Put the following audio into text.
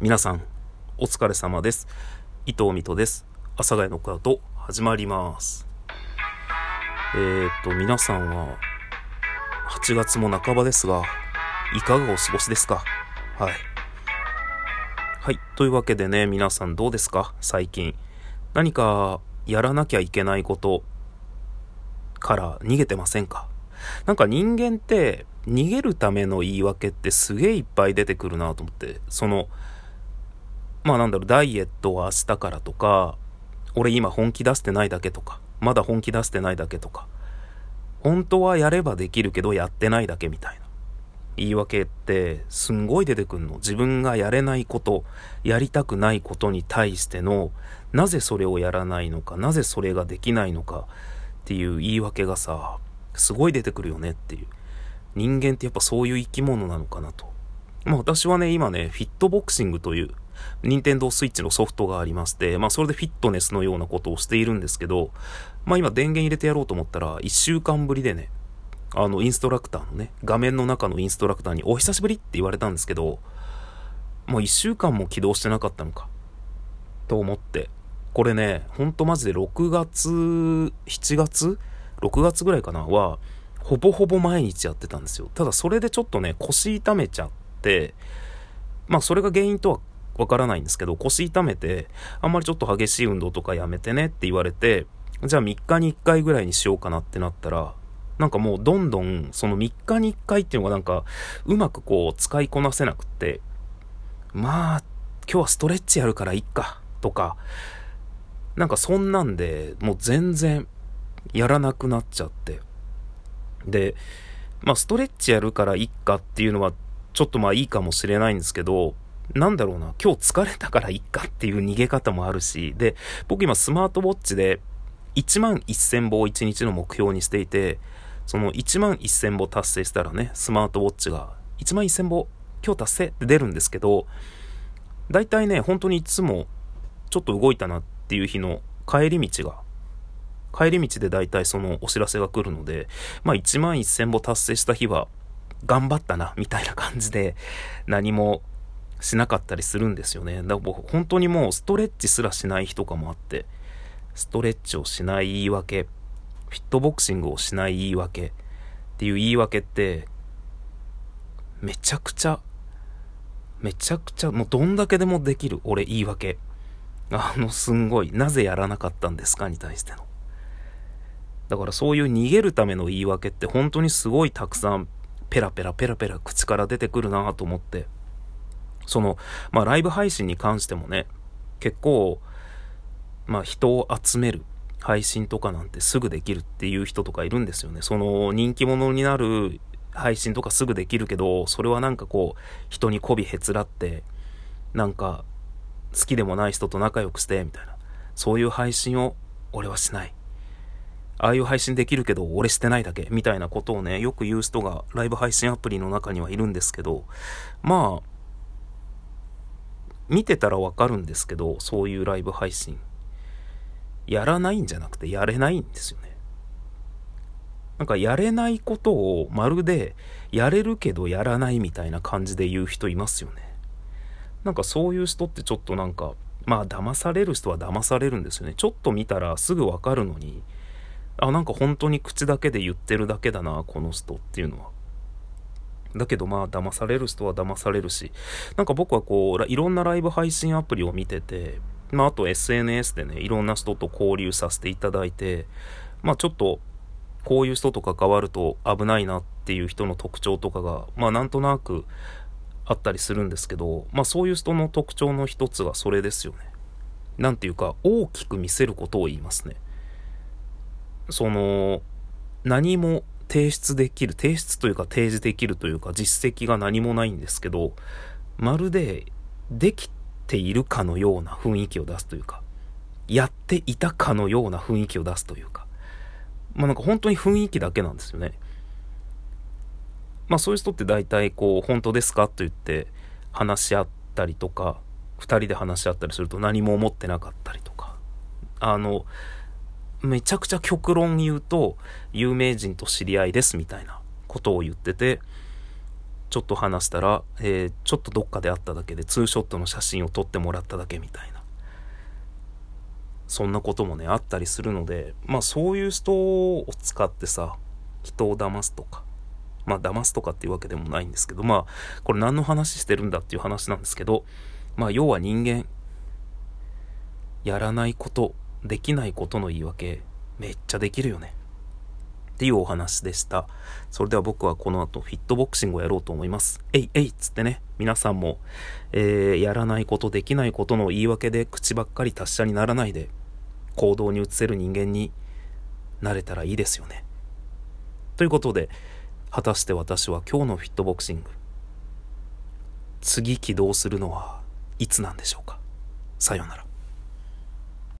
皆さん、お疲れ様です。伊藤美斗です。阿佐ヶ谷ノックアウト、始まります。えーっと、皆さんは、8月も半ばですが、いかがお過ごしですか？はい。はい。というわけでね、皆さんどうですか？最近。何か、やらなきゃいけないことから逃げてませんか？なんか人間って、逃げるための言い訳ってすげえいっぱい出てくるなと思って、その、まあなんだろう、ダイエットは明日からとか、俺今本気出してないだけとか、まだ本気出してないだけとか、本当はやればできるけどやってないだけみたいな。言い訳ってすんごい出てくるの。自分がやれないこと、やりたくないことに対しての、なぜそれをやらないのか、なぜそれができないのかっていう言い訳がさ、すごい出てくるよねっていう。人間ってやっぱそういう生き物なのかなと。まあ私はね、今ね、フィットボクシングという、任天堂スイッチのソフトがありまして、まあそれでフィットネスのようなことをしているんですけど、まあ今電源入れてやろうと思ったら、1週間ぶりでね、あの、インストラクターのね、画面の中のインストラクターに、お久しぶりって言われたんですけど、もう1週間も起動してなかったのか、と思って。これね、ほんとマジで6月、7月 ?6 月ぐらいかなは、ほぼほぼ毎日やってたんですよ。ただそれでちょっとね、腰痛めちゃって、まあそれが原因とはわからないんですけど、腰痛めて、あんまりちょっと激しい運動とかやめてねって言われて、じゃあ3日に1回ぐらいにしようかなってなったら、なんかもうどんどん、その3日に1回っていうのがなんか、うまくこう使いこなせなくって、まあ、今日はストレッチやるからいっか、とか、なんかそんなんで、もう全然やらなくなっちゃって。で、まあストレッチやるからいっかっていうのは、ちょっとまあいいかもしれないんですけど、なんだろうな、今日疲れたからいっかっていう逃げ方もあるし、で、僕今スマートウォッチで1万1000歩を1日の目標にしていて、その1万1000歩達成したらね、スマートウォッチが1万1000歩今日達成って出るんですけど、大体ね、本当にいつもちょっと動いたなっていう日の帰り道が、帰り道で大体そのお知らせが来るので、まあ1万1000歩達成した日は頑張ったな、みたいな感じで何もしなかったりするんですよね。だから僕本当にもうストレッチすらしない日とかもあって、ストレッチをしない言い訳、フィットボクシングをしない言い訳っていう言い訳って、めちゃくちゃ、めちゃくちゃ、もうどんだけでもできる、俺言い訳。あの、すんごい、なぜやらなかったんですかに対しての。だからそういう逃げるための言い訳って本当にすごいたくさん、ペラペラペラペラ口から出てくるなと思って。その、まあライブ配信に関してもね、結構、まあ人を集める配信とかなんてすぐできるっていう人とかいるんですよね。その人気者になる配信とかすぐできるけど、それはなんかこう、人に媚びへつらって、なんか、好きでもない人と仲良くして、みたいな。そういう配信を俺はしない。ああいう配信できるけど、俺してないだけ、みたいなことをね、よく言う人がライブ配信アプリの中にはいるんですけど、まあ、見てたらわかるんですけど、そういうライブ配信。やらないんじゃなくて、やれないんですよね。なんか、やれないことをまるで、やれるけどやらないみたいな感じで言う人いますよね。なんかそういう人ってちょっとなんか、まあ騙される人は騙されるんですよね。ちょっと見たらすぐわかるのに、あ、なんか本当に口だけで言ってるだけだな、この人っていうのは。だけどまあ騙される人は騙されるし、なんか僕はこう、いろんなライブ配信アプリを見てて、まああと SNS でね、いろんな人と交流させていただいて、まあちょっと、こういう人と関わると危ないなっていう人の特徴とかが、まあなんとなくあったりするんですけど、まあそういう人の特徴の一つがそれですよね。なんていうか、大きく見せることを言いますね。その、何も提出できる、提出というか提示できるというか実績が何もないんですけど、まるでできているかのような雰囲気を出すというか、やっていたかのような雰囲気を出すというか、まあなんか本当に雰囲気だけなんですよね。まあそういう人って大体こう、本当ですかと言って話し合ったりとか、二人で話し合ったりすると何も思ってなかったりとか、あの、めちゃくちゃ極論言うと、有名人と知り合いですみたいなことを言ってて、ちょっと話したら、えー、ちょっとどっかで会っただけでツーショットの写真を撮ってもらっただけみたいな。そんなこともねあったりするのでまあそういう人を使ってさ人を騙すとかまあ騙すとかっていうわけでもないんですけどまあこれ何の話してるんだっていう話なんですけどまあ要は人間やらないことできないことの言い訳めっちゃできるよねっていうお話でした。それでは僕はこの後フィットボクシングをやろうと思います。えいえいっつってね、皆さんも、えー、やらないこと、できないことの言い訳で口ばっかり達者にならないで、行動に移せる人間になれたらいいですよね。ということで、果たして私は今日のフィットボクシング、次起動するのはいつなんでしょうか。さようなら。